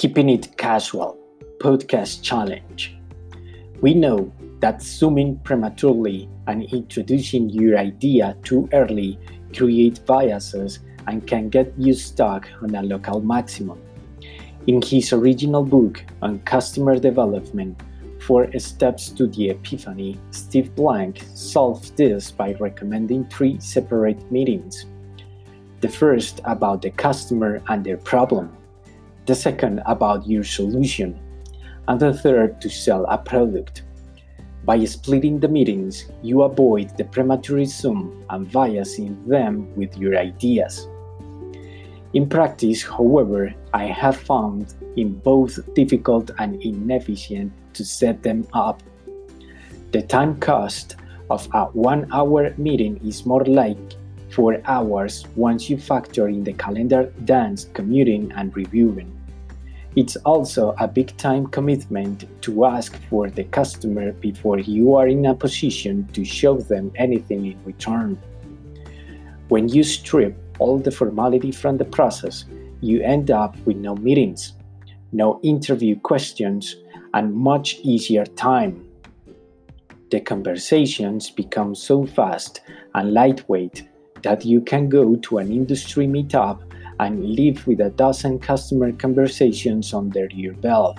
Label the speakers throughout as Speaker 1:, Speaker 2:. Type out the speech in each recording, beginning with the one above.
Speaker 1: Keeping It Casual Podcast Challenge. We know that zooming prematurely and introducing your idea too early create biases and can get you stuck on a local maximum. In his original book on customer development, Four Steps to the Epiphany, Steve Blank solved this by recommending three separate meetings. The first about the customer and their problem, the second about your solution, and the third to sell a product. By splitting the meetings, you avoid the premature zoom and biasing them with your ideas. In practice, however, I have found it both difficult and inefficient to set them up. The time cost of a one hour meeting is more like four hours once you factor in the calendar dance, commuting, and reviewing. It's also a big time commitment to ask for the customer before you are in a position to show them anything in return. When you strip all the formality from the process, you end up with no meetings, no interview questions, and much easier time. The conversations become so fast and lightweight that you can go to an industry meetup and leave with a dozen customer conversations under your belt,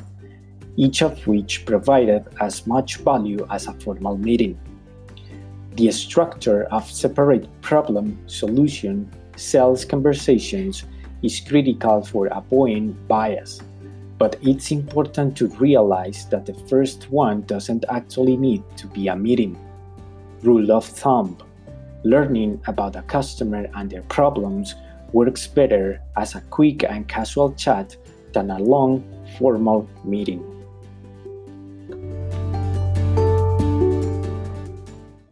Speaker 1: each of which provided as much value as a formal meeting. The structure of separate problem, solution, sales conversations is critical for avoiding bias, but it's important to realize that the first one doesn't actually need to be a meeting. Rule of thumb Learning about a customer and their problems works better as a quick and casual chat than a long, formal meeting.